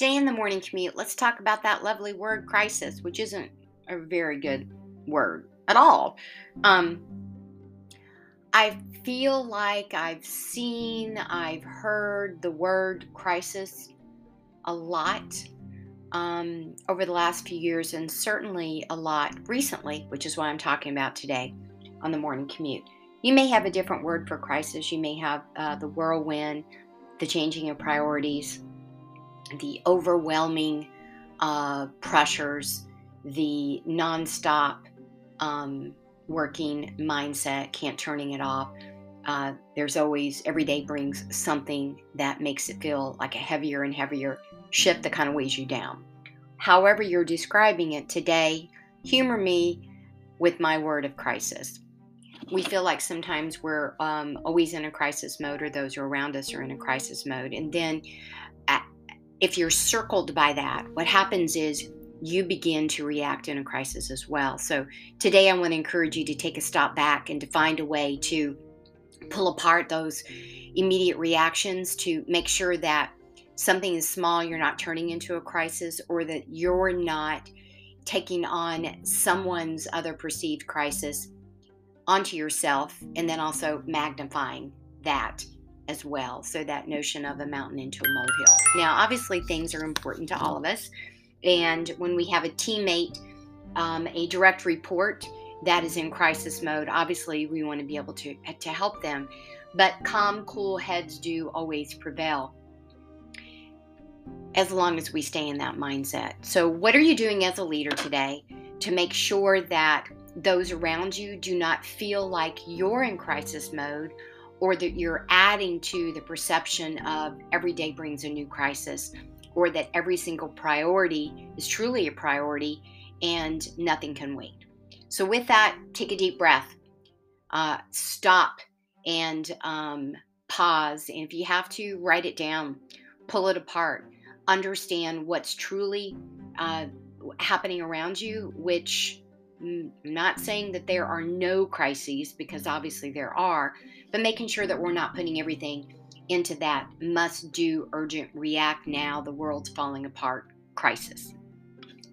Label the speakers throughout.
Speaker 1: Today in the morning commute, let's talk about that lovely word crisis, which isn't a very good word at all. Um, I feel like I've seen, I've heard the word crisis a lot um, over the last few years, and certainly a lot recently, which is what I'm talking about today on the morning commute. You may have a different word for crisis. You may have uh, the whirlwind, the changing of priorities, the overwhelming uh, pressures, the nonstop um, working mindset, can't turning it off. Uh, there's always, every day brings something that makes it feel like a heavier and heavier shift that kind of weighs you down. However, you're describing it today, humor me with my word of crisis. We feel like sometimes we're um, always in a crisis mode, or those around us are in a crisis mode. And then, if you're circled by that, what happens is you begin to react in a crisis as well. So, today I want to encourage you to take a stop back and to find a way to pull apart those immediate reactions to make sure that something is small, you're not turning into a crisis, or that you're not taking on someone's other perceived crisis onto yourself and then also magnifying that as well. So, that notion of a mountain into a molehill. Now, obviously, things are important to all of us. And when we have a teammate, um, a direct report that is in crisis mode, obviously, we want to be able to, to help them. But calm, cool heads do always prevail as long as we stay in that mindset. So, what are you doing as a leader today to make sure that those around you do not feel like you're in crisis mode or that you're adding to the perception of every day brings a new crisis or that every single priority is truly a priority and nothing can wait? So, with that, take a deep breath, uh, stop and um, pause. And if you have to, write it down, pull it apart understand what's truly uh, happening around you, which Not saying that there are no crises, because obviously there are, but making sure that we're not putting everything into that must do, urgent, react now, the world's falling apart crisis.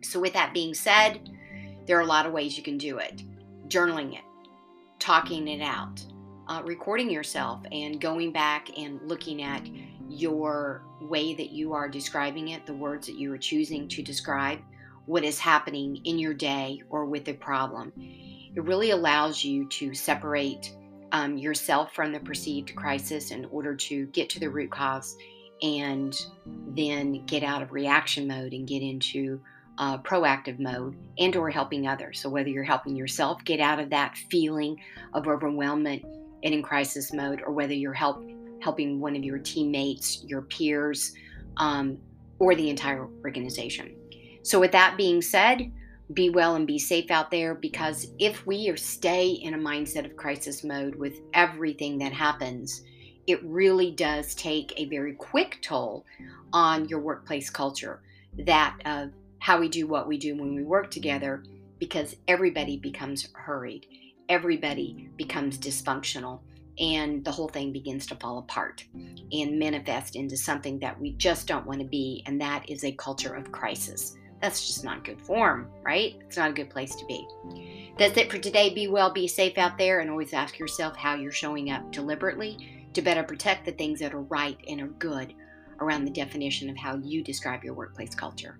Speaker 1: So, with that being said, there are a lot of ways you can do it journaling it, talking it out, uh, recording yourself, and going back and looking at your way that you are describing it, the words that you are choosing to describe what is happening in your day or with a problem. It really allows you to separate um, yourself from the perceived crisis in order to get to the root cause and then get out of reaction mode and get into uh, proactive mode and or helping others so whether you're helping yourself get out of that feeling of overwhelmment and in crisis mode or whether you're help, helping one of your teammates, your peers, um, or the entire organization. So, with that being said, be well and be safe out there because if we stay in a mindset of crisis mode with everything that happens, it really does take a very quick toll on your workplace culture. That of how we do what we do when we work together because everybody becomes hurried, everybody becomes dysfunctional and the whole thing begins to fall apart and manifest into something that we just don't want to be, and that is a culture of crisis. That's just not good form, right? It's not a good place to be. That's it for today. Be well, be safe out there, and always ask yourself how you're showing up deliberately to better protect the things that are right and are good around the definition of how you describe your workplace culture.